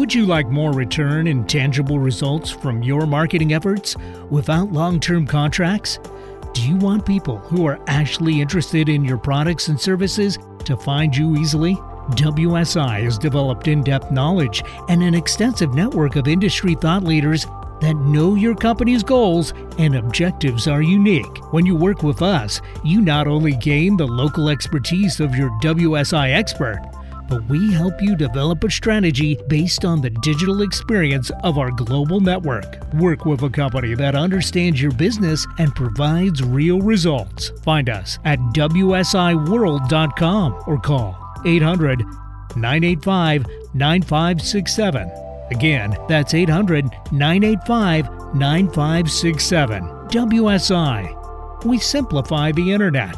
Would you like more return and tangible results from your marketing efforts without long term contracts? Do you want people who are actually interested in your products and services to find you easily? WSI has developed in depth knowledge and an extensive network of industry thought leaders that know your company's goals and objectives are unique. When you work with us, you not only gain the local expertise of your WSI expert, but we help you develop a strategy based on the digital experience of our global network. Work with a company that understands your business and provides real results. Find us at WSIWorld.com or call 800 985 9567. Again, that's 800 985 9567. WSI. We simplify the internet.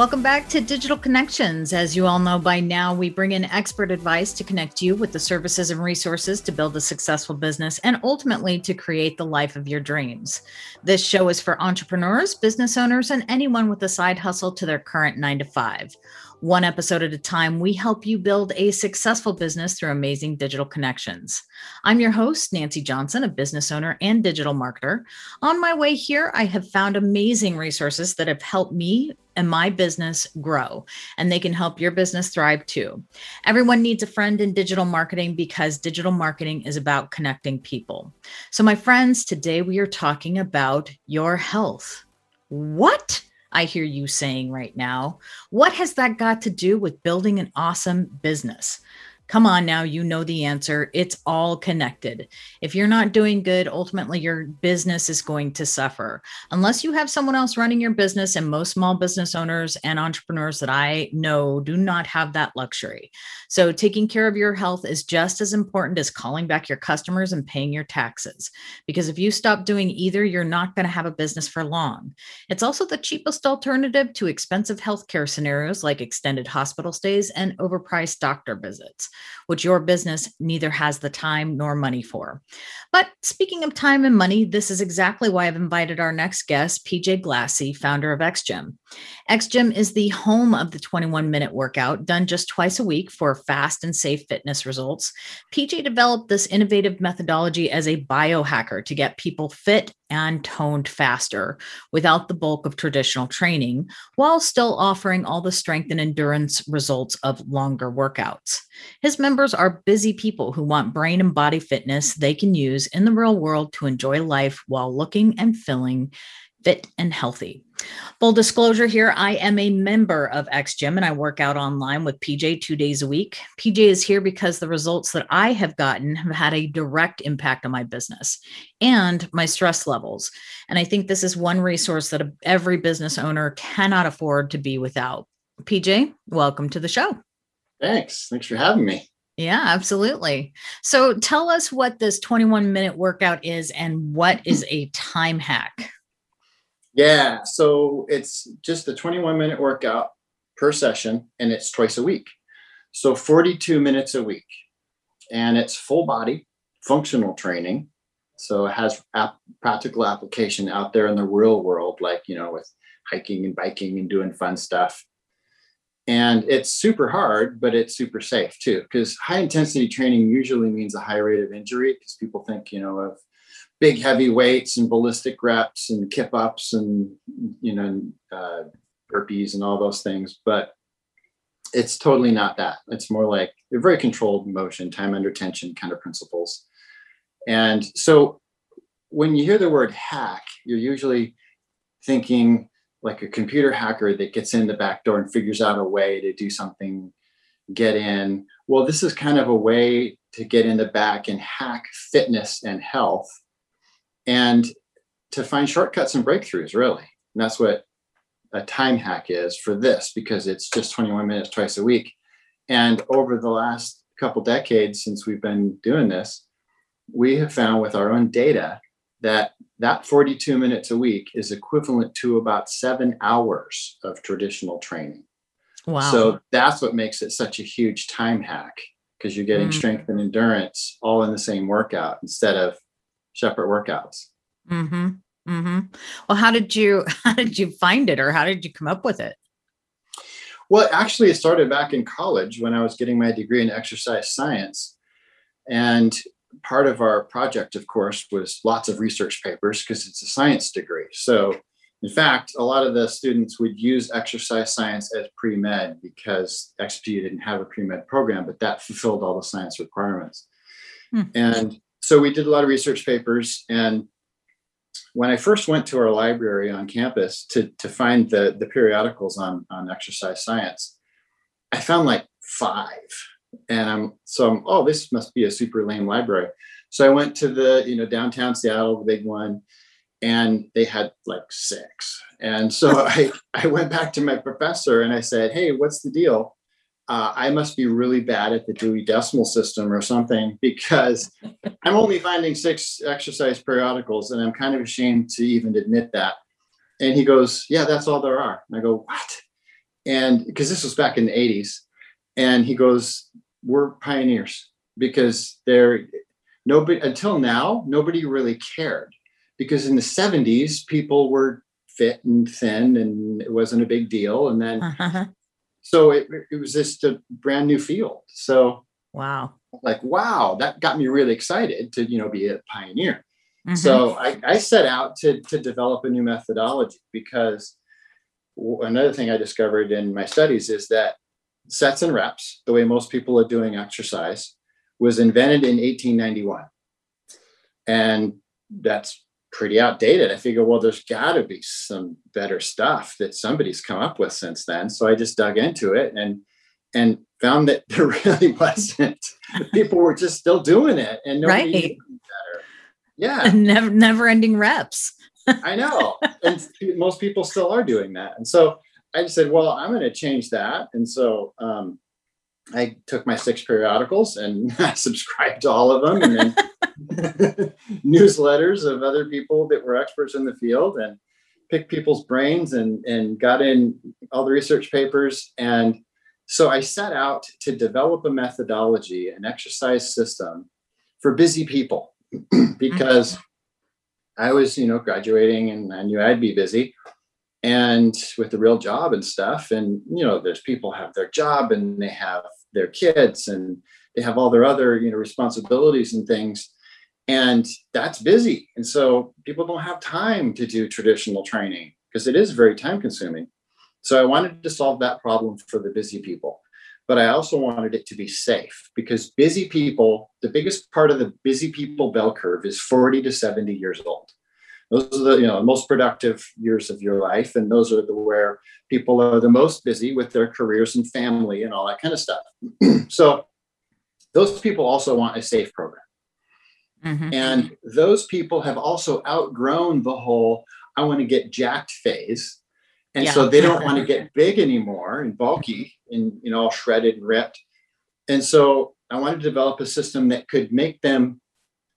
Welcome back to Digital Connections. As you all know by now, we bring in expert advice to connect you with the services and resources to build a successful business and ultimately to create the life of your dreams. This show is for entrepreneurs, business owners, and anyone with a side hustle to their current nine to five. One episode at a time, we help you build a successful business through amazing digital connections. I'm your host, Nancee Johnson, a business owner and digital marketer. On my way here, I have found amazing resources that have helped me and my business grow, and they can help your business thrive too. Everyone needs a friend in digital marketing because digital marketing is about connecting people. So, my friends, today we are talking about your health. What? I hear you saying right now. What has that got to do with building an awesome business? Come on now, you know the answer. It's all connected. If you're not doing good, ultimately your business is going to suffer. Unless you have someone else running your business, and most small business owners and entrepreneurs that I know do not have that luxury. So, taking care of your health is just as important as calling back your customers and paying your taxes. Because if you stop doing either, you're not going to have a business for long. It's also the cheapest alternative to expensive healthcare scenarios like extended hospital stays and overpriced doctor visits which your business neither has the time nor money for. But speaking of time and money, this is exactly why I've invited our next guest, PJ Glassey, founder of XGym. XGym is the home of the 21 minute workout done just twice a week for fast and safe fitness results. PJ developed this innovative methodology as a biohacker to get people fit and toned faster without the bulk of traditional training, while still offering all the strength and endurance results of longer workouts. His members are busy people who want brain and body fitness they can use in the real world to enjoy life while looking and feeling fit and healthy. Full disclosure here, I am a member of XGym and I work out online with PJ two days a week. PJ is here because the results that I have gotten have had a direct impact on my business and my stress levels. And I think this is one resource that every business owner cannot afford to be without. PJ, welcome to the show. Thanks. Thanks for having me. Yeah, absolutely. So tell us what this 21 minute workout is and what is a time hack. Yeah, so it's just a 21 minute workout per session and it's twice a week. So 42 minutes a week. And it's full body functional training. So it has ap- practical application out there in the real world, like, you know, with hiking and biking and doing fun stuff. And it's super hard, but it's super safe too, because high intensity training usually means a high rate of injury because people think, you know, of big heavy weights and ballistic reps and kip ups and you know uh, burpees and all those things but it's totally not that. It's more like a very controlled motion time under tension kind of principles. And so when you hear the word hack you're usually thinking like a computer hacker that gets in the back door and figures out a way to do something get in. Well this is kind of a way to get in the back and hack fitness and health and to find shortcuts and breakthroughs, really. And that's what a time hack is for this because it's just 21 minutes twice a week. And over the last couple decades since we've been doing this, we have found with our own data that that 42 minutes a week is equivalent to about seven hours of traditional training. Wow. So that's what makes it such a huge time hack because you're getting Mm. strength and endurance all in the same workout instead of separate workouts. Mm-hmm. Mm-hmm. Well, how did you how did you find it or how did you come up with it? Well, actually, it started back in college when I was getting my degree in exercise science. And part of our project, of course, was lots of research papers because it's a science degree. So, in fact, a lot of the students would use exercise science as pre med because XP didn't have a pre med program, but that fulfilled all the science requirements. Hmm. And so we did a lot of research papers. And when I first went to our library on campus to, to find the, the periodicals on, on exercise science, I found like five. And I'm so I'm, oh, this must be a super lame library. So I went to the, you know, downtown Seattle, the big one, and they had like six. And so I, I went back to my professor and I said, Hey, what's the deal? Uh, I must be really bad at the Dewey Decimal System or something because I'm only finding six exercise periodicals, and I'm kind of ashamed to even admit that. And he goes, Yeah, that's all there are. And I go, What? And because this was back in the 80s. And he goes, We're pioneers because they're nobody until now, nobody really cared. Because in the 70s, people were fit and thin and it wasn't a big deal. And then Uh-huh. So it, it was just a brand new field. So Wow. like, wow, that got me really excited to, you know, be a pioneer. Mhm. So I, I set out to, to develop a new methodology because another thing I discovered in my studies is that sets and reps, the way most people are doing exercise, was invented in 1891. And that's pretty outdated. I figure, well, there's got to be some better stuff that somebody's come up with since then. So I just dug into it and and found that there really wasn't. People were just still doing it, and nobody Right. better. Yeah, never never ending reps. I know. And most people still are doing that. And so I just said, well, I'm going to change that. And so um, I took my six periodicals and I subscribed to all of them and then newsletters of other people that were experts in the field and picked people's brains and, and got in all the research papers. And so I set out to develop a methodology, an exercise system for busy people because mm-hmm. I was, you know, graduating and I knew I'd be busy and with the real job and stuff. And, you know, there's people have their job and they have their kids and they have all their other, you know, responsibilities and things. And that's busy. And so people don't have time to do traditional training because it is very time consuming. So I wanted to solve that problem for the busy people. But I also wanted it to be safe because busy people, the biggest part of the busy people bell curve is 40 to 70 years old. Those are the you know most productive years of your life, and those are the where people are the most busy with their careers and family and all that kind of stuff. so those people also want a safe program. Mhm. And those people have also outgrown the whole I want to get jacked phase. And so they don't want to get big anymore and bulky and you know all shredded and ripped. And so I wanted to develop a system that could make them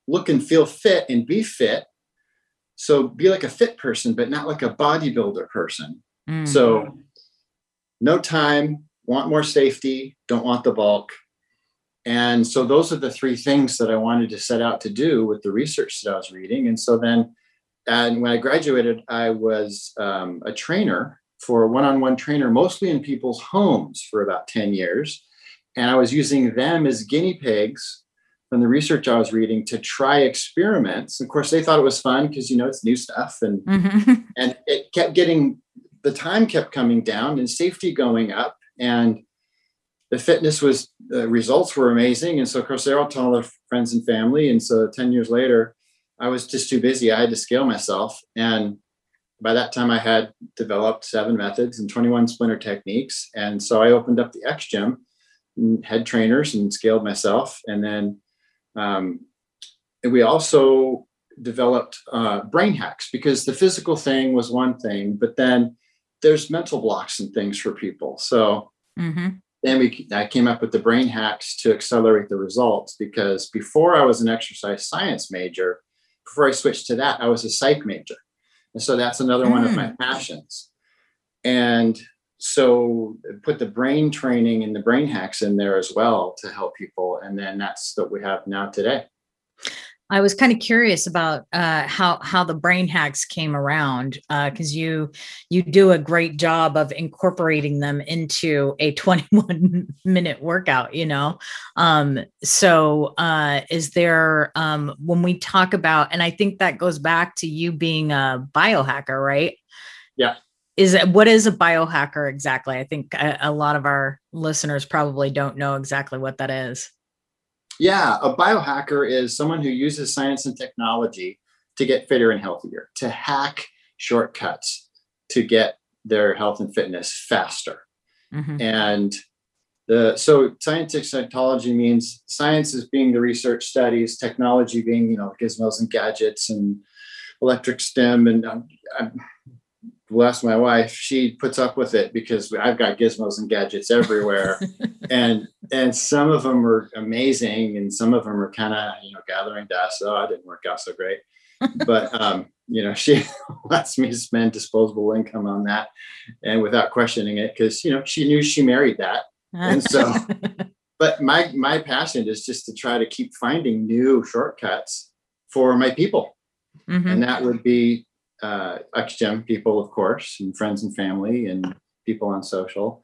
look and feel fit and be fit. So be like a fit person, but not like a bodybuilder person. Mm. So no time, want more safety, don't want the bulk. And so those are the three things that I wanted to set out to do with the research that I was reading. And so then, and when I graduated, I was um, a trainer for a one-on-one trainer, mostly in people's homes for about 10 years. And I was using them as guinea pigs from the research I was reading to try experiments. Of course, they thought it was fun because, you know, it's new stuff. And Mhm. and it kept getting the time kept coming down and safety going up and the fitness was the results were amazing and so of course they're all telling their friends and family and so 10 years later i was just too busy i had to scale myself and by that time i had developed seven methods and 21 splinter techniques and so i opened up the XGym and had trainers and scaled myself and then um, and we also developed uh, brain hacks because the physical thing was one thing, but then there's mental blocks and things for people. So mm-hmm. then we I came up with the brain hacks to accelerate the results because before I was an exercise science major, before I switched to that, I was a psych major. And so that's another mm. one of my mm. passions. And so put the brain training and the brain hacks in there as well to help people. And then that's what we have now today. I was kind of curious about uh, how how the brain hacks came around because uh, you you do a great job of incorporating them into a 21 minute workout. You know, um, so uh, is there um, when we talk about, and I think that goes back to you being a biohacker, right? Yeah. Is it what is a biohacker exactly? I think a, a lot of our listeners probably don't know exactly what that is. Yeah, a biohacker is someone who uses science and technology to get fitter and healthier, to hack shortcuts to get their health and fitness faster. Mm-hmm. And the so scientific technology means science is being the research studies, technology being you know gizmos and gadgets and electric stem and um, bless my wife, she puts up with it because I've got gizmos and gadgets everywhere. and and some of them are amazing and some of them are kind of, you know, gathering dust. Oh, I didn't work out so great. but um, you know, she lets me spend disposable income on that and without questioning it, because you know, she knew she married that. And so but my my passion is just to try to keep finding new shortcuts for my people. Mm-hmm. And that would be uh, XGym people, of course, and friends and family and people on social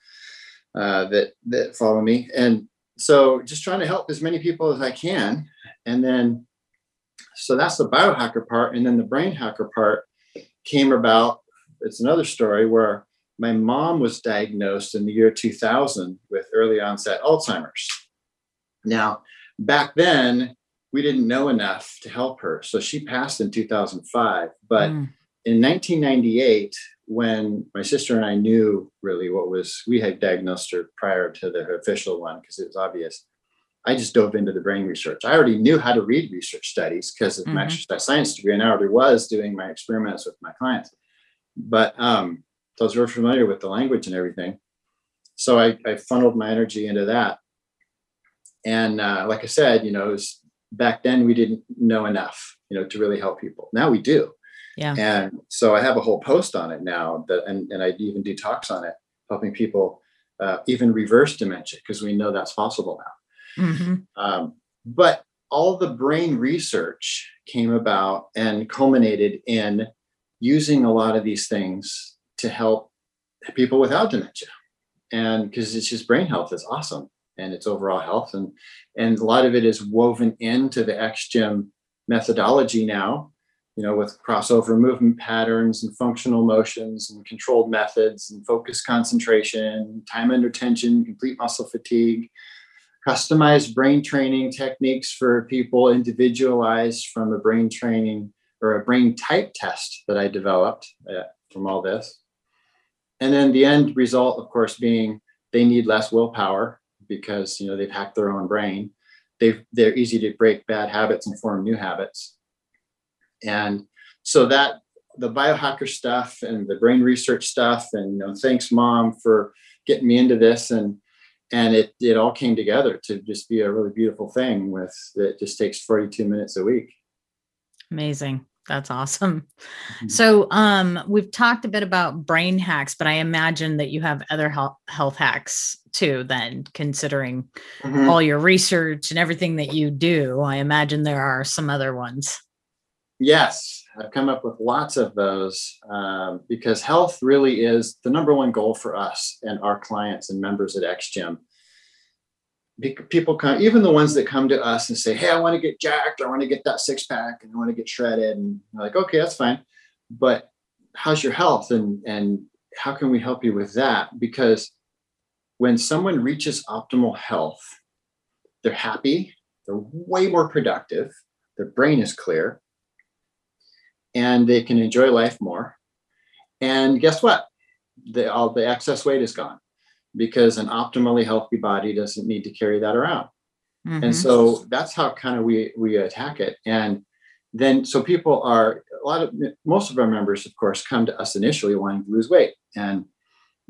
uh, that that follow me. And so just trying to help as many people as I can. And then so that's the biohacker part. And then the brain hacker part came about. It's another story where my mom was diagnosed in the year 2000 with early onset Alzheimer's. Now, back then, we didn't know enough to help her. So she passed in 2005. But mm in 1998, when my sister and I knew really what was, we had diagnosed her prior to the official one because it was obvious. I just dove into the brain research. I already knew how to read research studies because of mm-hmm. my exercise science degree, and I already was doing my experiments with my clients. But um, so I was very familiar with the language and everything. So I, I funneled my energy into that. And uh, like I said, you know, was, back then we didn't know enough, you know, to really help people. Now we do. Yeah. And so I have a whole post on it now that, and, and I even do talks on it, helping people uh, even reverse dementia because we know that's possible now. Mm-hmm. Um, but all the brain research came about and culminated in using a lot of these things to help people without dementia. And because it's just brain health is awesome and it's overall health. And, and a lot of it is woven into the XGym methodology now you know, with crossover movement patterns and functional motions and controlled methods and focus concentration, time under tension, complete muscle fatigue, customized brain training techniques for people individualized from a brain training or a brain type test that I developed uh, from all this. And then the end result, of course, being they need less willpower because you know they've hacked their own brain. They they're easy to break bad habits and form new habits and so that the biohacker stuff and the brain research stuff, and you know, thanks mom for getting me into this. And and it it all came together to just be a really beautiful thing with it just takes 42 minutes a week. Amazing. That's awesome. Mm-hmm. So, um, we've talked a bit about brain hacks, but I imagine that you have other health, health hacks too, then, considering mm-hmm. all your research and everything that you do. I imagine there are some other ones. Yes, I've come up with lots of those um, because health really is the number one goal for us and our clients and members at XGym. People come, even the ones that come to us and say, "Hey, I want to get jacked. I want to get that six pack, and I want to get shredded." And I'm like, "Okay, that's fine, but how's your health and and how can we help you with that?" Because when someone reaches optimal health, they're happy, they're way more productive, their brain is clear, and they can enjoy life more. And guess what? The, all the excess weight is gone because an optimally healthy body doesn't need to carry that around. Mm-hmm. And so that's how kind of we we attack it. And then so people are a lot of most of our members, of course, come to us initially wanting to lose weight. And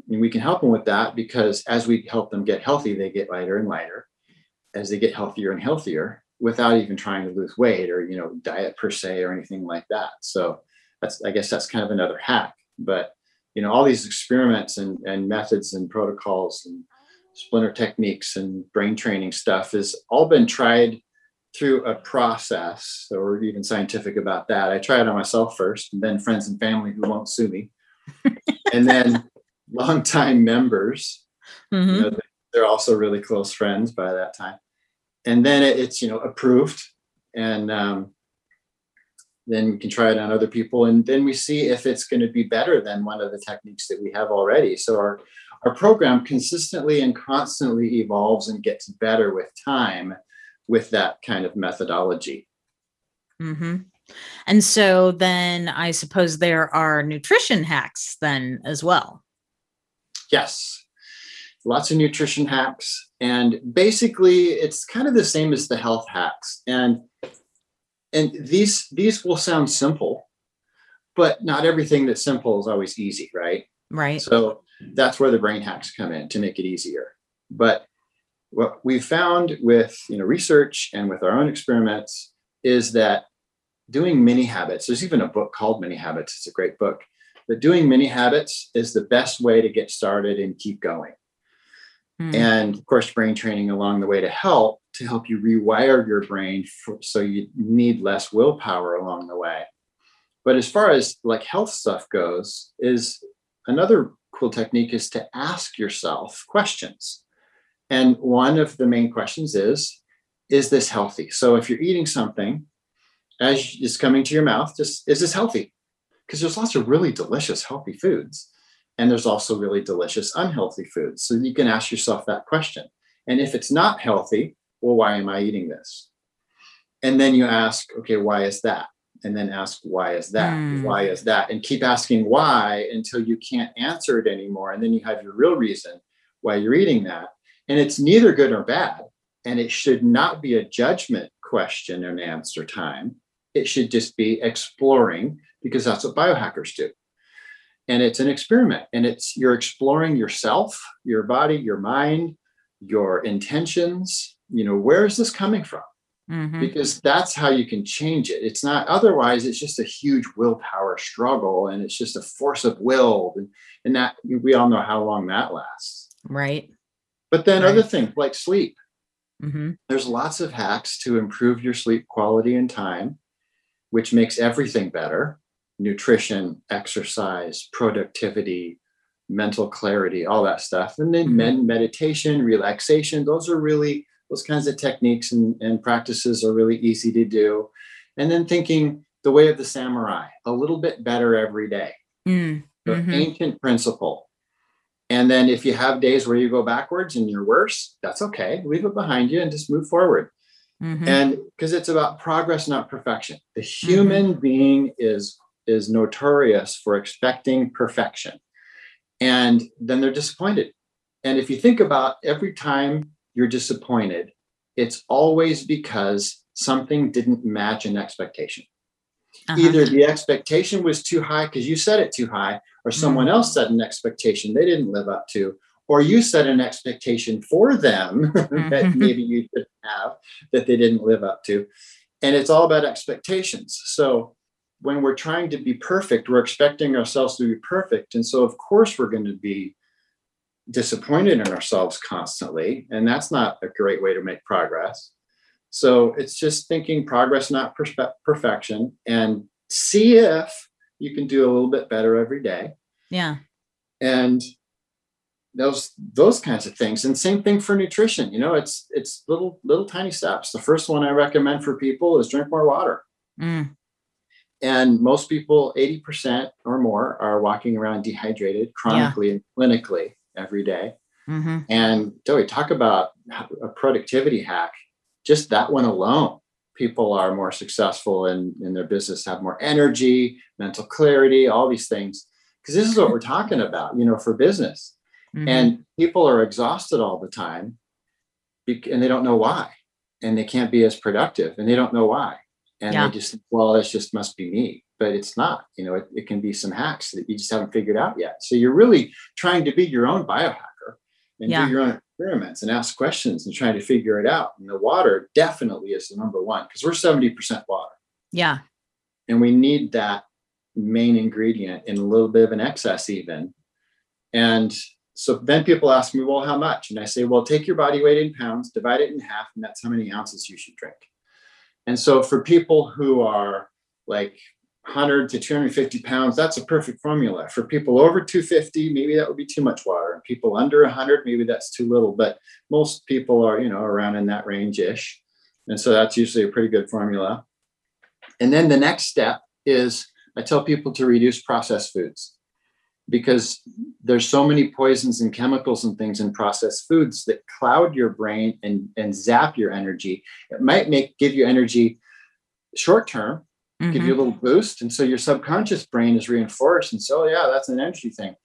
and we can help them with that because as we help them get healthy, they get lighter and lighter. As they get healthier and healthier, without even trying to lose weight or you know diet per se or anything like that. So that's I guess that's kind of another hack. But you know all these experiments and, and methods and protocols and splinter techniques and brain training stuff has all been tried through a process or even scientific about that. I try it on myself first and then friends and family who won't sue me. and then longtime members. Mm-hmm. You know, they're also really close friends by that time. And then it's, you know, approved. And um, then we can try it on other people. And then we see if it's going to be better than one of the techniques that we have already. So our, our program consistently and constantly evolves and gets better with time with that kind of methodology. Mm-hmm. And so then I suppose there are nutrition hacks then as well. Yes, lots of nutrition hacks. And basically, it's kind of the same as the health hacks. And and these these will sound simple, but not everything that's simple is always easy, right? Right. So that's where the brain hacks come in to make it easier. But what we've found with you know research and with our own experiments is that doing mini habits there's even a book called mini habits it's a great book but doing mini habits is the best way to get started and keep going mm. and of course brain training along the way to help to help you rewire your brain for, so you need less willpower along the way but as far as like health stuff goes is another cool technique is to ask yourself questions and one of the main questions is Is this healthy? So if you're eating something as it's coming to your mouth, just is this healthy? Because there's lots of really delicious, healthy foods. And there's also really delicious, unhealthy foods. So you can ask yourself that question. And if it's not healthy, well, why am I eating this? And then you ask, okay, why is that? And then ask, why is that? Mm. Why is that? And keep asking why until you can't answer it anymore. And then you have your real reason why you're eating that. And it's neither good nor bad. And it should not be a judgment question and answer time. It should just be exploring because that's what biohackers do. And it's an experiment and it's you're exploring yourself, your body, your mind, your intentions. You know, where is this coming from? Mm-hmm. Because that's how you can change it. It's not otherwise, it's just a huge willpower struggle and it's just a force of will. And, and that we all know how long that lasts. Right. But then right. other things like sleep. Mm-hmm. There's lots of hacks to improve your sleep quality and time, which makes everything better nutrition, exercise, productivity, mental clarity, all that stuff. And then mm-hmm. meditation, relaxation, those are really, those kinds of techniques and, and practices are really easy to do. And then thinking the way of the samurai, a little bit better every day. Mm-hmm. The ancient principle and then if you have days where you go backwards and you're worse, that's okay. Leave it behind you and just move forward. Mm-hmm. And because it's about progress, not perfection. The human mm-hmm. being is is notorious for expecting perfection. And then they're disappointed. And if you think about every time you're disappointed, it's always because something didn't match an expectation. Uh-huh. Either the expectation was too high because you set it too high, or someone mm-hmm. else set an expectation they didn't live up to, or you set an expectation for them mm-hmm. that maybe you didn't have that they didn't live up to. And it's all about expectations. So when we're trying to be perfect, we're expecting ourselves to be perfect. And so, of course, we're going to be disappointed in ourselves constantly. And that's not a great way to make progress. So it's just thinking progress, not perspe- perfection, and see if you can do a little bit better every day. Yeah. And those those kinds of things and same thing for nutrition you know it's it's little little tiny steps the first one i recommend for people is drink more water mm. And most people 80% or more are walking around dehydrated chronically yeah. and clinically every day. Mm-hmm. and Joey, talk about a productivity hack just that one alone people are more successful in, in their business have more energy mental clarity all these things because this is what we're talking about you know for business mm-hmm. and people are exhausted all the time and they don't know why and they can't be as productive and they don't know why and yeah. they just well this just must be me but it's not. You know, it, it can be some hacks that you just haven't figured out yet. So you're really trying to be your own biohacker and Yeah. do your own experiments and ask questions and trying to figure it out. And the water definitely is the number one because we're 70% water Yeah. and we need that main ingredient in a little bit of an excess even and so then people ask me well how much and i say well take your body weight in pounds divide it in half and that's how many ounces you should drink and so for people who are like 100 to 250 pounds that's a perfect formula. For people over 250 maybe that would be too much water. And people under 100 maybe that's too little. But most people are you know around in that range ish and so that's usually a pretty good formula. And then the next step is I tell people to reduce processed foods because there's so many poisons and chemicals and things in processed foods that cloud your brain and, and zap your energy. It might make give you energy short term, give you a Mhm. little boost. And so your subconscious brain is reinforced. And so, yeah, that's an energy thing.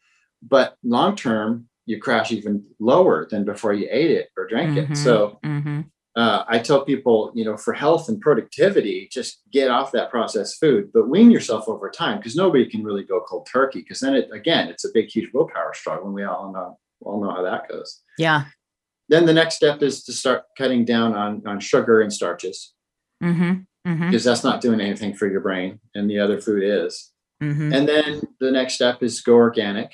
But long term, you crash even lower than before you ate it or drank Mhm. it. So Mhm. Uh, I tell people, you know, for health and productivity, just get off that processed food, but wean yourself over time because nobody can really go cold turkey. Because then, it again, it's a big, huge willpower struggle, and we all know all know how that goes. Yeah. Then the next step is to start cutting down on on sugar and starches Mhm. Mhm. because that's not doing anything for your brain, and the other food is. Mhm. And then the next step is go organic.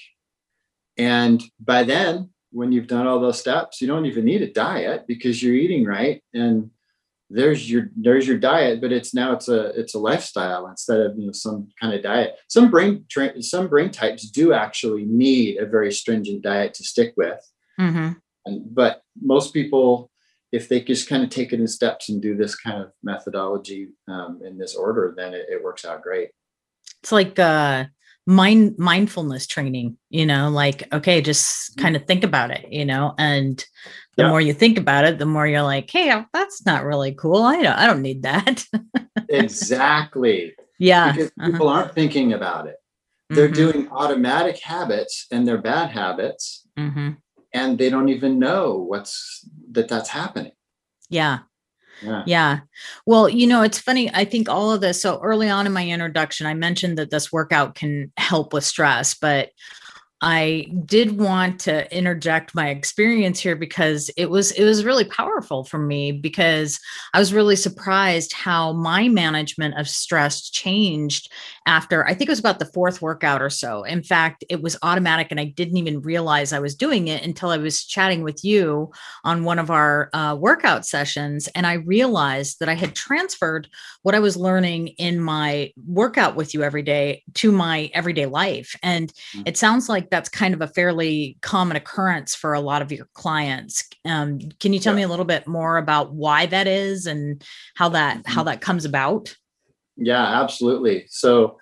And by then, when you've done all those steps, you don't even need a diet because you're eating right. And there's your there's your diet, but it's now it's a it's a lifestyle instead of you know some kind of diet. Some brain tra- some brain types do actually need a very stringent diet to stick with. Mhm. And but most people, if they just kind of take it in steps and do this kind of methodology um, in this order, then it, it works out great. It's like uh mind mindfulness training, you know, like okay, just kind of think about it, you know, and the Yeah. more you think about it, the more you're like, hey, uh, that's not really cool. I don't I don't need that. exactly. yeah. because uh-huh. people aren't thinking about it. They're Mhm. doing automatic habits and they're bad habits, Mhm. and they don't even know what's that that's happening. Yeah. Yeah. Well, you know, it's funny. I think all of this. So early on in my introduction, I mentioned that this workout can help with stress, but I did want to interject my experience here because it was it was really powerful for me because I was really surprised how my management of stress changed after I think it was about the fourth workout or so. In fact, it was automatic and I didn't even realize I was doing it until I was chatting with you on one of our uh, workout sessions and I realized that I had transferred what I was learning in my workout with you every day to my everyday life. And Mm. it sounds like that's kind of a fairly common occurrence for a lot of your clients. Um, can you tell Yeah. me a little bit more about why that is and how that how that comes about? Yeah, absolutely. So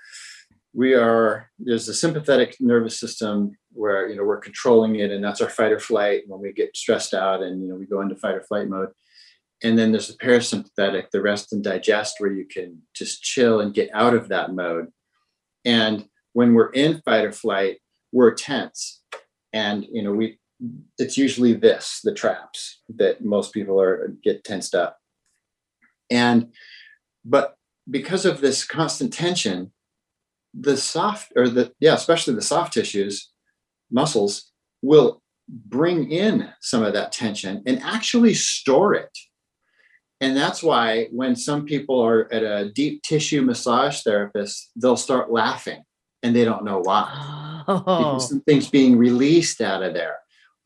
we are there's a sympathetic nervous system where you know we're controlling it, and that's our fight or flight when we get stressed out, and you know we go into fight or flight mode. And then there's the parasympathetic, the rest and digest, where you can just chill and get out of that mode. And when we're in fight or flight, we're tense, and you know we it's usually this the traps that most people are get tensed up. And but because of this constant tension, the soft or the yeah, especially the soft tissues, muscles will bring in some of that tension and actually store it. And that's why when some people are at a deep tissue massage therapist, they'll start laughing and they don't know why Oh, because something's being released out of there.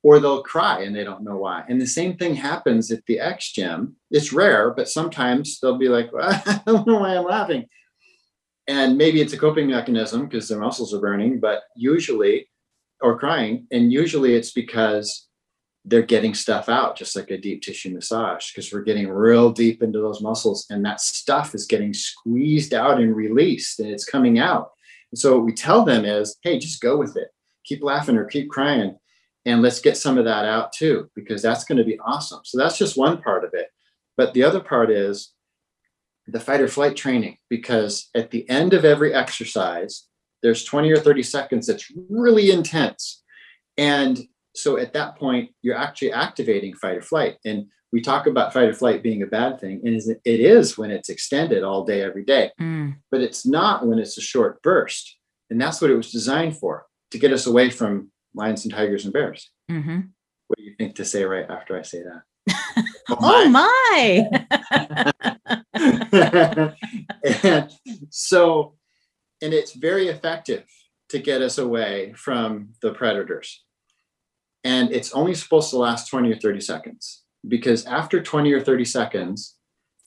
Or they'll cry and they don't know why. And the same thing happens at the XGym. It's rare, but sometimes they'll be like, well, I don't know why I'm laughing. And maybe it's a coping mechanism because their muscles are burning, but usually, or crying, and usually it's because they're getting stuff out, just like a deep tissue massage, because we're getting real deep into those muscles and that stuff is getting squeezed out and released and it's coming out. And so what we tell them is, hey, just go with it. Keep laughing or keep crying. And let's get some of that out too, because that's going to be awesome. So that's just one part of it. But the other part is the fight or flight training, because at the end of every exercise, there's 20 or 30 seconds that's really intense. And so at that point, you're actually activating fight or flight. And we talk about fight or flight being a bad thing, and it is when it's extended all day, every day. Mm. But it's not when it's a short burst. And that's what it was designed for to get us away from lions and tigers and bears. Mm-hmm. What do you think to say right after I say that? oh my. oh my. and so, and it's very effective to get us away from the predators. And it's only supposed to last 20 or 30 seconds because after 20 or 30 seconds,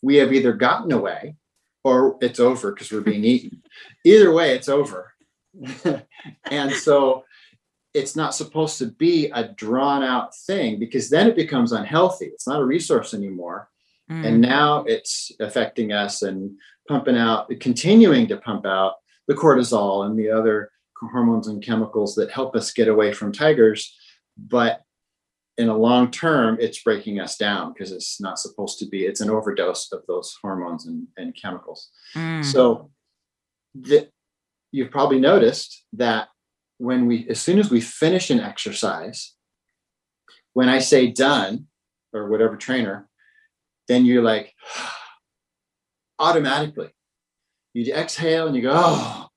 we have either gotten away or it's over because we're being eaten. Either way, it's over. and so it's not supposed to be a drawn out thing because then it becomes unhealthy. It's not a resource anymore. Mm. And now it's affecting us and pumping out, continuing to pump out the cortisol and the other hormones and chemicals that help us get away from tigers. But in a long term, it's breaking us down because it's not supposed to be. It's an overdose of those hormones and, and chemicals. Mm. So the, you've probably noticed that when we, as soon as we finish an exercise, when I say done or whatever trainer, then you're like, automatically, you exhale and you go, oh,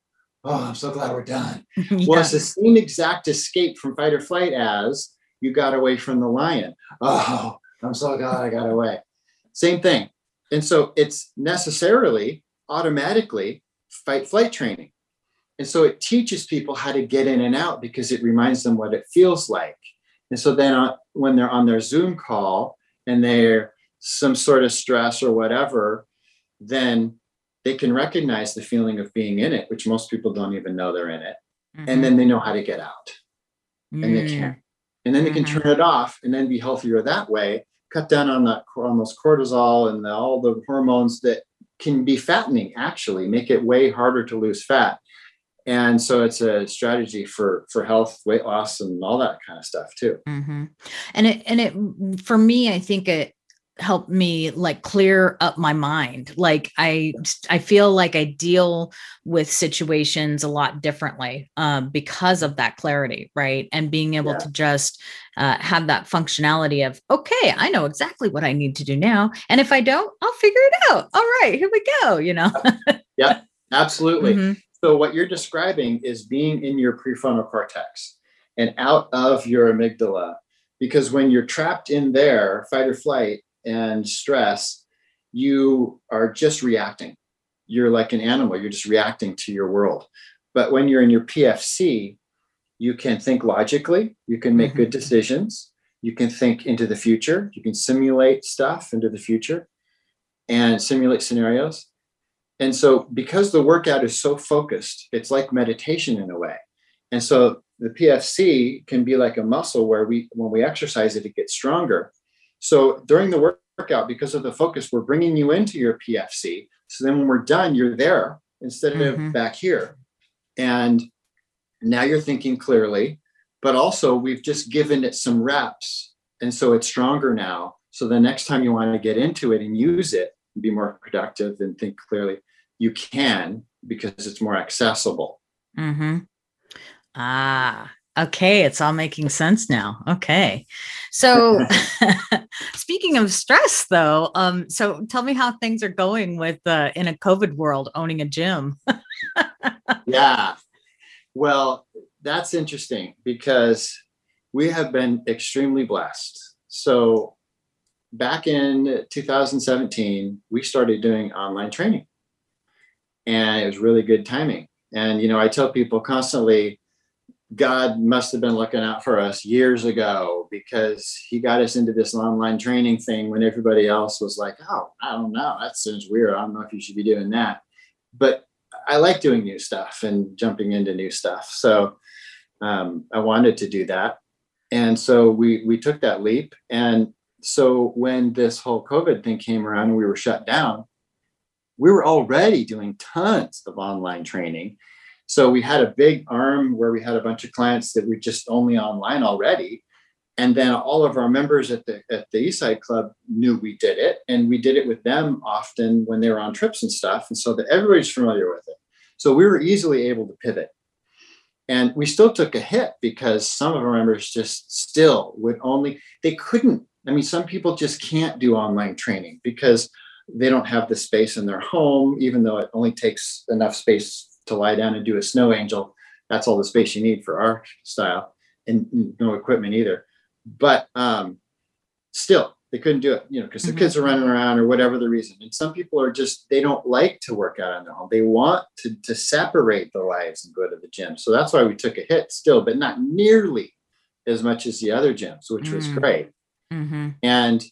oh, I'm so glad we're done. yeah. Well, it's the same exact escape from fight or flight as you got away from the lion. Oh, I'm so glad I got away. Same thing. And so it's necessarily automatically fight flight training. And so it teaches people how to get in and out because it reminds them what it feels like. And so then uh, when they're on their Zoom call and they're some sort of stress or whatever, then they can recognize the feeling of being in it, which most people don't even know they're in it. Mm-hmm. And then they know how to get out. Mm-hmm. And they can. And then they can mm-hmm. turn it off and then be healthier that way, cut down on that on those cortisol and the, all the hormones that can be fattening actually, make it way harder to lose fat and so it's a strategy for for health weight loss and all that kind of stuff too. Mm-hmm. and it and it for me i think it helped me like clear up my mind. Like i i feel like i deal with situations a lot differently um, because of that clarity right? And being able yeah. to just uh, have that functionality of okay i know exactly what i need to do now. And if i don't i'll figure it out. All right here we go you know? Yeah absolutely. Mm-hmm. So what you're describing is being in your prefrontal cortex and out of your amygdala. Because when you're trapped in there, fight or flight and stress, you are just reacting. You're like an animal, you're just reacting to your world. But when you're in your PFC, you can think logically, you can make mm-hmm. good decisions, you can think into the future, you can simulate stuff into the future and simulate scenarios. And so, because the workout is so focused, it's like meditation in a way. And so, the PFC can be like a muscle where we, when we exercise it, it gets stronger. So, during the workout, because of the focus, we're bringing you into your PFC. So then, when we're done, you're there instead mm-hmm. of back here. And now you're thinking clearly, but also we've just given it some reps. And so, it's stronger now. So, the next time you want to get into it and use it, be more productive and think clearly, you can because it's more accessible. Mm-hmm. Ah, okay. It's all making sense now. Okay. So speaking of stress though, um, so tell me how things are going with uh, in a COVID world owning a gym. yeah. Well, that's interesting because we have been extremely blessed. So back in 2017, we started doing online training and it was really good timing. And you know, I tell people constantly, God must have been looking out for us years ago because He got us into this online training thing when everybody else was like, "Oh, I don't know, that sounds weird. I don't know if you should be doing that." But I like doing new stuff and jumping into new stuff, so um, I wanted to do that, and so we we took that leap. And so when this whole COVID thing came around and we were shut down, we were already doing tons of online training. So we had a big arm where we had a bunch of clients that were just only online already. And then all of our members at the at the Eastside Club knew we did it, and we did it with them often when they were on trips and stuff, and so that everybody's familiar with it. So we were easily able to pivot, and we still took a hit because some of our members just still would only they couldn't I mean, some people just can't do online training because they don't have the space in their home, even though it only takes enough space to lie down and do a snow angel. That's all the space you need for our style, and no equipment either. But um, still, they couldn't do it, you know, because mm-hmm. the kids are running around or whatever the reason. And some people are just they don't like to work out on their own. They want to to separate their lives and go to the gym. So that's why we took a hit still, but not nearly as much as the other gyms, which mm-hmm. was great. Mm-hmm. And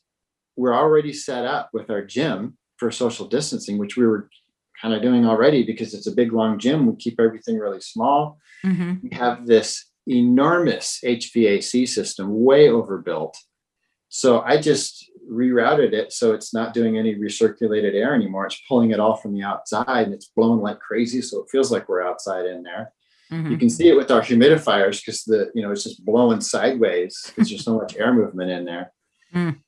we're already set up with our gym for social distancing, which we were kind of doing already because it's a big long gym. We keep everything really small. Mm-hmm. We have this enormous HVAC system, way overbuilt. So I just rerouted it so it's not doing any recirculated air anymore. It's pulling it all from the outside and it's blowing like crazy. So it feels like we're outside in there. Mm-hmm. You can see it with our humidifiers because the you know it's just blowing sideways because there's so much air movement in there. Mm.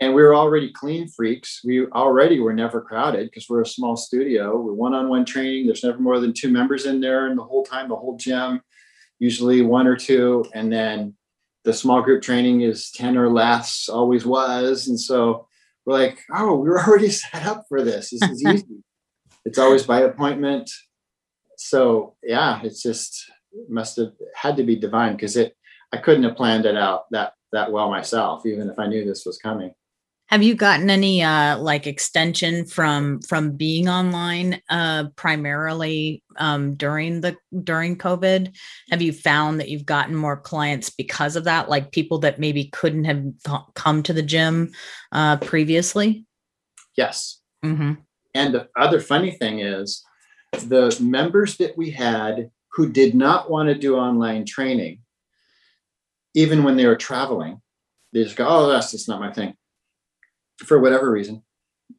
And we were already clean freaks. We already were never crowded because we're a small studio. We're one-on-one training. There's never more than two members in there, and the whole time, the whole gym, usually one or two, and then the small group training is 10 or less, always was. And so we're like, oh, we are already set up for this. This is easy. it's always by appointment so yeah, it's just must have had to be divine because it I couldn't have planned it out that that well myself, even if I knew this was coming. Have you gotten any uh, like extension from from being online uh, primarily um, during the during COVID? Have you found that you've gotten more clients because of that, like people that maybe couldn't have come to the gym uh, previously? Yes. Mm-hmm. And the other funny thing is, the members that we had who did not want to do online training, even when they were traveling, they just go, oh, that's just not my thing for whatever reason.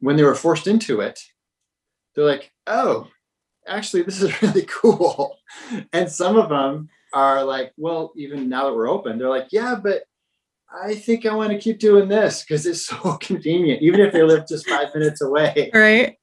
When they were forced into it, they're like, oh, actually, this is really cool. And some of them are like, well, even now that we're open, they're like, yeah, but I think I want to keep doing this because it's so convenient, even if they live just five minutes away. Right.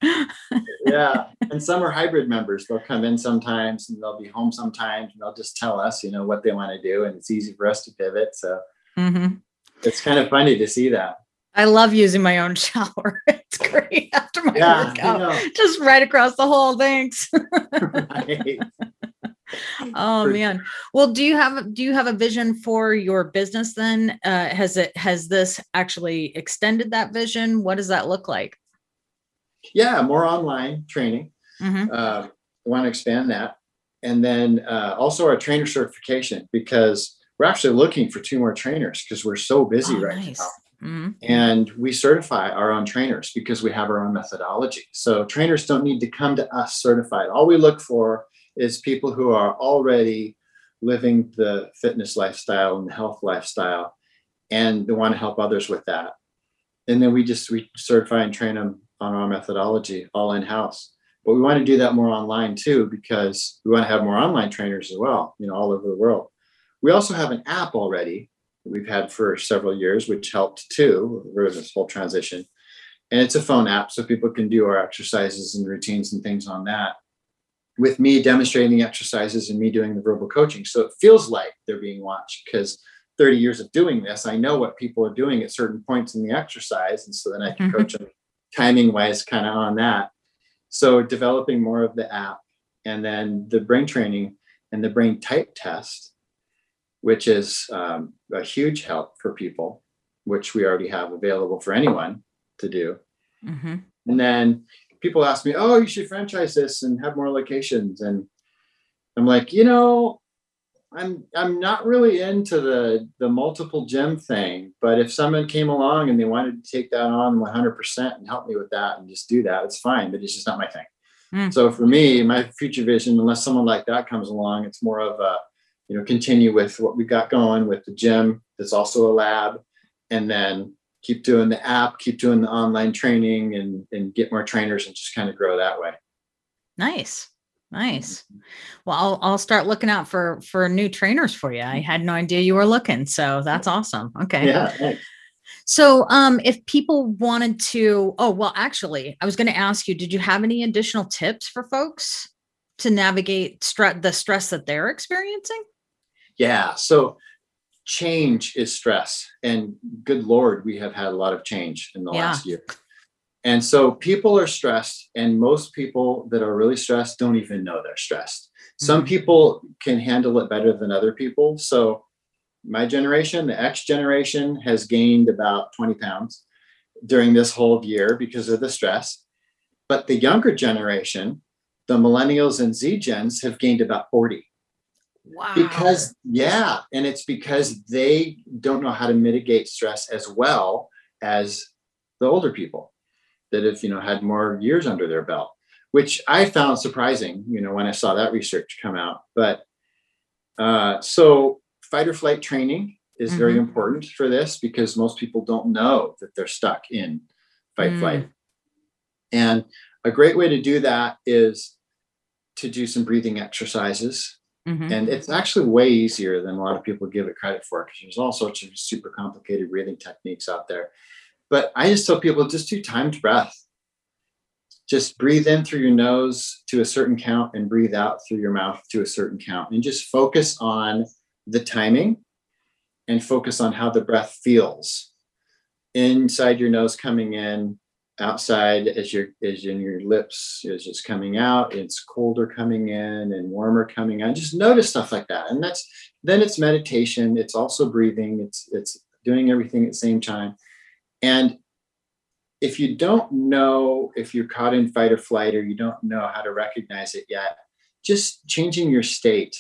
yeah. And some are hybrid members. They'll come in sometimes and they'll be home sometimes and they'll just tell us, you know, what they want to do. And it's easy for us to pivot. So mm-hmm. it's kind of funny to see that. I love using my own shower. It's great after my yeah, workout. Just right across the hall. Thanks. right oh man well do you have do you have a vision for your business then uh, has it has this actually extended that vision what does that look like yeah more online training mm-hmm. uh, i want to expand that and then uh, also our trainer certification because we're actually looking for two more trainers because we're so busy oh, right nice. now Mm-hmm. And we certify our own trainers because we have our own methodology. So trainers don't need to come to us certified. All we look for is people who are already living the fitness lifestyle and the health lifestyle and they want to help others with that and then we just we certify and train them on our methodology all in house but we want to do that more online too because we want to have more online trainers as well you know all over the world we also have an app already we've had for several years which helped too for this whole transition and it's a phone app so people can do our exercises and routines and things on that with me demonstrating the exercises and me doing the verbal coaching. So it feels like they're being watched because 30 years of doing this, I know what people are doing at certain points in the exercise. And so then I can mm-hmm. coach them timing wise kind of on that. So developing more of the app and then the brain training and the brain type test, which is um, a huge help for people, which we already have available for anyone to do. Mm-hmm. And then people ask me, "Oh, you should franchise this and have more locations." And I'm like, you know, I'm I'm not really into the the multiple gym thing, but if someone came along and they wanted to take that on 100% and help me with that and just do that, it's fine. But it's just not my thing. Mm. So for me, my future vision, unless someone like that comes along, it's more of a you know continue with what we got going with the gym. That's also a lab, and then keep doing the app, keep doing the online training and, and get more trainers and just kind of grow that way. Nice. Nice. Well, I'll, I'll start looking out for, for new trainers for you. I had no idea you were looking. So that's awesome. Okay. Yeah. Thanks. So, um, if people wanted to, oh, well, actually, I was going to ask you, did you have any additional tips for folks to navigate stre- the stress that they're experiencing? Yeah. So, change is stress. And good Lord, we have had a lot of change in the Yeah. last year. And so people are stressed, and most people that are really stressed don't even know they're stressed. Some Mhm. people can handle it better than other people. So my generation, the X generation, has gained about 20 pounds during this whole year because of the stress. But the younger generation, the millennials and Z gens, have gained about 40 Wow. because yeah and it's because they don't know how to mitigate stress as well as the older people that have you know had more years under their belt which i found surprising you know when i saw that research come out but uh, so fight or flight training is very Mhm. important for this because most people don't know that they're stuck in fight Mm. flight and a great way to do that is to do some breathing exercises Mhm. and it's actually way easier than a lot of people give it credit for because there's all sorts of super complicated breathing techniques out there. But I just tell people just do timed breath. Just breathe in through your nose to a certain count and breathe out through your mouth to a certain count. And just focus on the timing and focus on how the breath feels inside your nose coming in outside as your as in your lips is it's coming out it's colder coming in and warmer coming out. Just notice stuff like that. And that's then it's meditation it's also breathing it's it's doing everything at the same time. And if you don't know if you're caught in fight or flight or you don't know how to recognize it yet just changing your state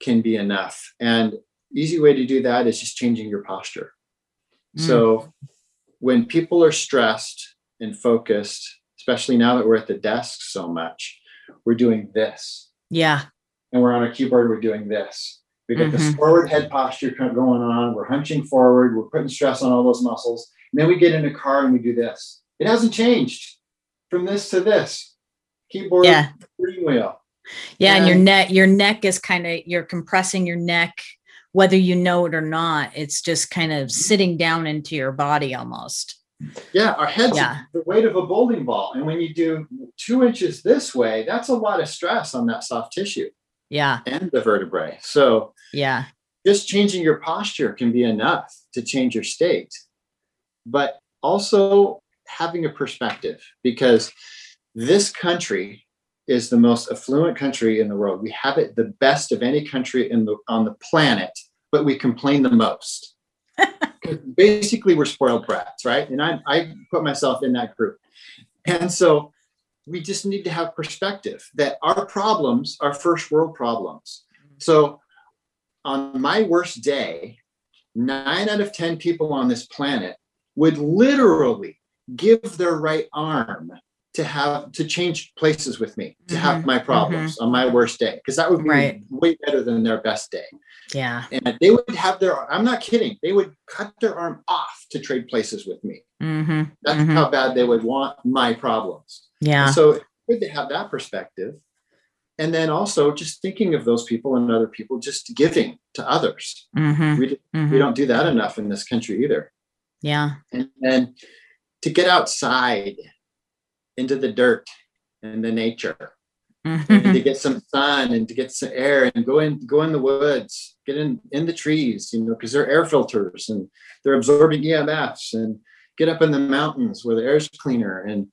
can be enough. And easy way to do that is just changing your posture. Mm. so when people are stressed and focused, especially now that we're at the desk so much, we're doing this. yeah. And we're on a keyboard, we're doing this. We get this Mhm. forward head posture kind of going on. We're hunching forward. We're putting stress on all those muscles. And then we get in a car and we do this. It hasn't changed from this to this. Keyboard, Yeah. steering wheel. Yeah. And your neck, your neck is kind of, you're compressing your neck, whether you know it or not. It's just kind of sitting down into your body almost. Yeah, our head's Yeah. the weight of a bowling ball. And when you do two inches this way, that's a lot of stress on that soft tissue Yeah. and the vertebrae. So Yeah. just changing your posture can be enough to change your state but also having a perspective because this country is the most affluent country in the world we have it the best of any country in the on the planet but we complain the most basically we're spoiled brats right? And I, I put myself in that group. And so we just need to have perspective that our problems are first world problems. So on my worst day, nine out of 10 people on this planet would literally give their right arm to have to change places with me to have Mhm, my problems on my worst day because that would be Right. way better than their best day Yeah. and they would have their i'm not kidding they would cut their arm off to trade places with me hmm that's Mhm. how bad they would want my problems Yeah. and so good to have that perspective. And then also just thinking of those people and other people, just giving to others. hmm We, we don't do that enough in this country either. Yeah. And then to get outside into the dirt and the nature. And to get some sun and to get some air and go in go in the woods get in in the trees you know because they're air filters and they're absorbing emfs and get up in the mountains where the air's cleaner and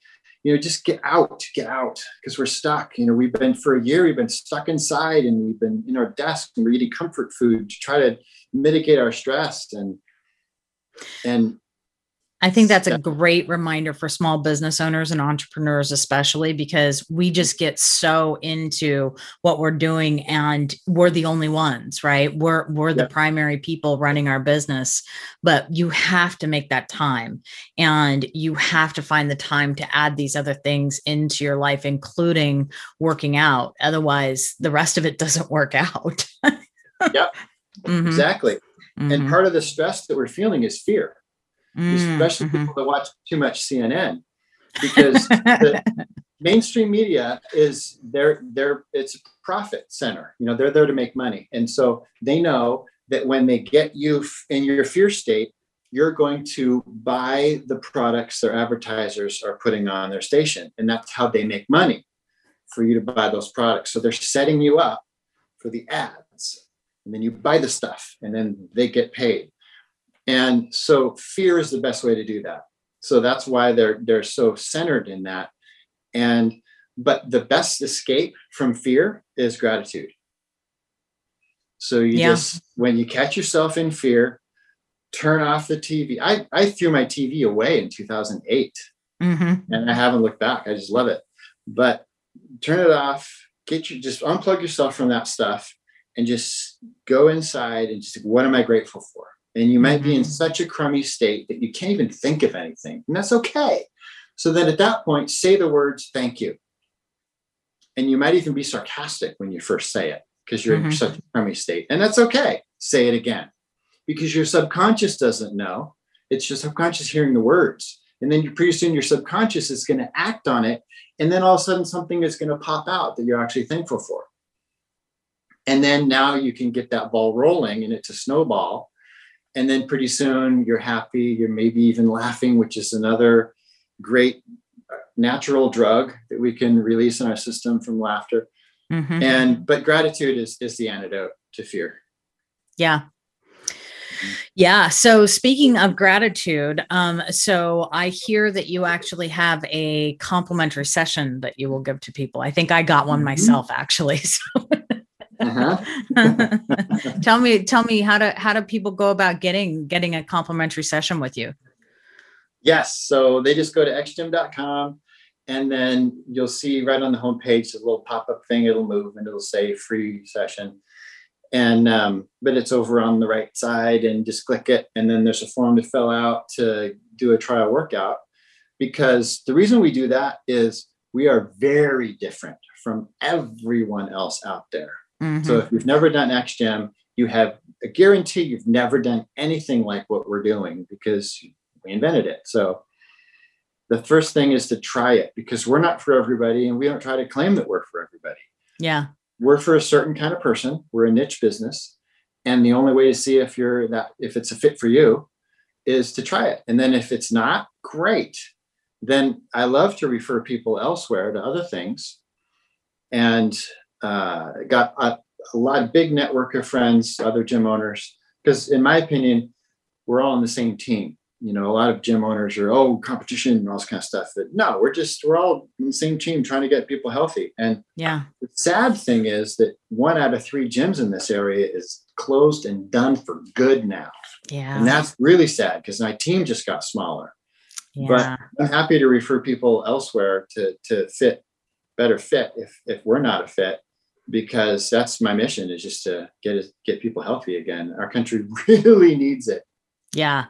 you know just get out get out because we're stuck. You know we've been for a year we've been stuck inside and we've been in our desk and we're eating comfort food to try to mitigate our stress and and I think that's a great reminder for small business owners and entrepreneurs, especially because we just get so into what we're doing and we're the only ones, right? We're we're the primary people running our business, but you have to make that time and you have to find the time to add these other things into your life, including working out. Otherwise, the rest of it doesn't work out. Yep. Mhm, exactly and mhm, part of the stress that we're feeling is fear mm, especially mhm. people that watch too much cnn because the mainstream media is their their it's a profit center you know they're there to make money. And so they know that when they get you in your fear state you're going to buy the products their advertisers are putting on their station and that's how they make money for you to buy those products. So they're setting you up for the ads and then you buy the stuff and then they get paid and so fear is the best way to do that. So that's why they're they're so centered in that. And but the best escape from fear is gratitude. So you yeah. just when you catch yourself in fear turn off the tv i i threw my tv away in 2008 mm-hmm. and i haven't looked back. I just love it. But turn it off get you just unplug yourself from that stuff and just go inside and just what am I grateful for? And you might mm-hmm. be in mm-hmm. such a crummy state that you can't even think of anything, and that's okay. So then at that point, say the words thank you. And you might even be sarcastic when you first say it because you're mm-hmm. in such a crummy state. And that's okay. Say it again because your subconscious doesn't know. It's your subconscious hearing the words. And then you pretty soon your subconscious is going to act on it. And then all of a sudden something is going to pop out that you're actually thankful for. And then now you can get that ball rolling and it's a snowball. And then pretty soon you're happy, you're maybe even laughing, which is another great uh, natural drug that we can release in our system from laughter. Mm-hmm. And but gratitude is is the antidote to fear. Yeah. Yeah. So speaking of gratitude, um, so I hear that you actually have a complimentary session that you will give to people. I think I got one mm-hmm. myself actually. So. Uh-huh. tell me, tell me how to how do people go about getting getting a complimentary session with you? Yes, so they just go to xgym.com and then you'll see right on the homepage a little pop-up thing. It'll move and it'll say free session. And um, but it's over on the right side and just click it. And then there's a form to fill out to do a trial workout. Because the reason we do that is we are very different from everyone else out there. Mm-hmm. So if you've never done XGym, you have a guarantee you've never done anything like what we're doing because we invented it. So the first thing is to try it because we're not for everybody and we don't try to claim that we're for everybody. Yeah. We're for a certain kind of person. We're a niche business. And the only way to see if you're that if it's a fit for you is to try it. And then if it's not, great. Then I love to refer people elsewhere to other things. And uh, got a, a lot of big network of friends, other gym owners, because in my opinion, we're all on the same team. You know, a lot of gym owners are, oh, competition and all this kind of stuff. But no, we're just, we're all in the same team trying to get people healthy. And yeah, the sad thing is that one out of three gyms in this area is closed and done for good now. Yeah. And that's really sad because my team just got smaller. Yeah. But I'm happy to refer people elsewhere to to fit better fit if if we're not a fit because that's my mission is just to get get people healthy again. Our country really needs it. Yeah.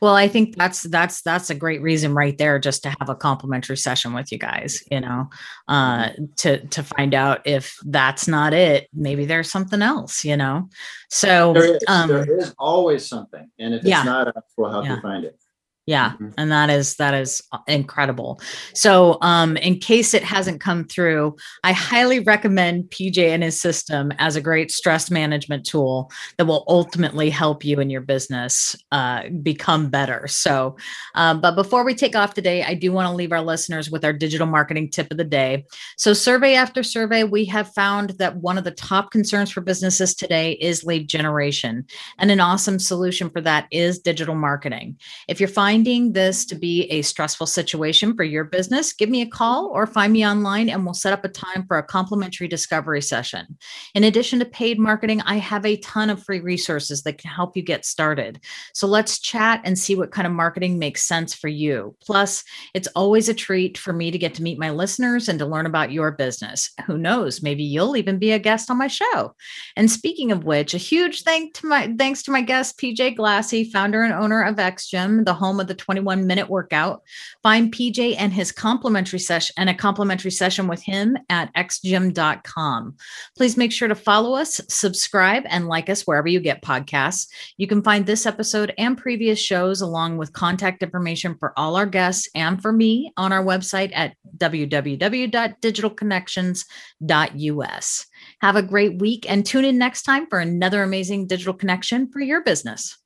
Well, I think that's that's that's a great reason right there just to have a complimentary session with you guys, you know, uh to to find out if that's not it, maybe there's something else, you know. So there is, um, there is always something. And if it's yeah. not us, we'll help yeah. you find it. Yeah, mm-hmm. and that is that is uh, incredible. So, um, in case it hasn't come through, I highly recommend PJ and his system as a great stress management tool that will ultimately help you in your business uh, become better. So, um, but before we take off today, I do want to leave our listeners with our digital marketing tip of the day. So, survey after survey, we have found that one of the top concerns for businesses today is lead generation, and an awesome solution for that is digital marketing. If you're finding finding this to be a stressful situation for your business, give me a call mm-hmm. or find me online and we'll set up a time for a complimentary discovery session. In addition to paid marketing, I have a ton of free resources that can help you get started. So let's chat and see what kind of marketing makes sense for you. Plus, it's always a treat for me to get to meet my listeners and to learn about your business. Who knows, maybe you'll even be a guest on my show. And speaking of which, a huge thank to my thanks to my guest PJ Glassey, founder and owner of XGym, the home of the 21 minute workout. Find PJ and his complimentary session and a complimentary session with him at xgym.com. Please make sure to follow us, subscribe, and like us wherever you get podcasts. You can find this episode and previous shows along with contact information for all our guests and for me on our website at www.digitalconnections.us. Have a great week and tune in next time for another amazing digital connection for your business.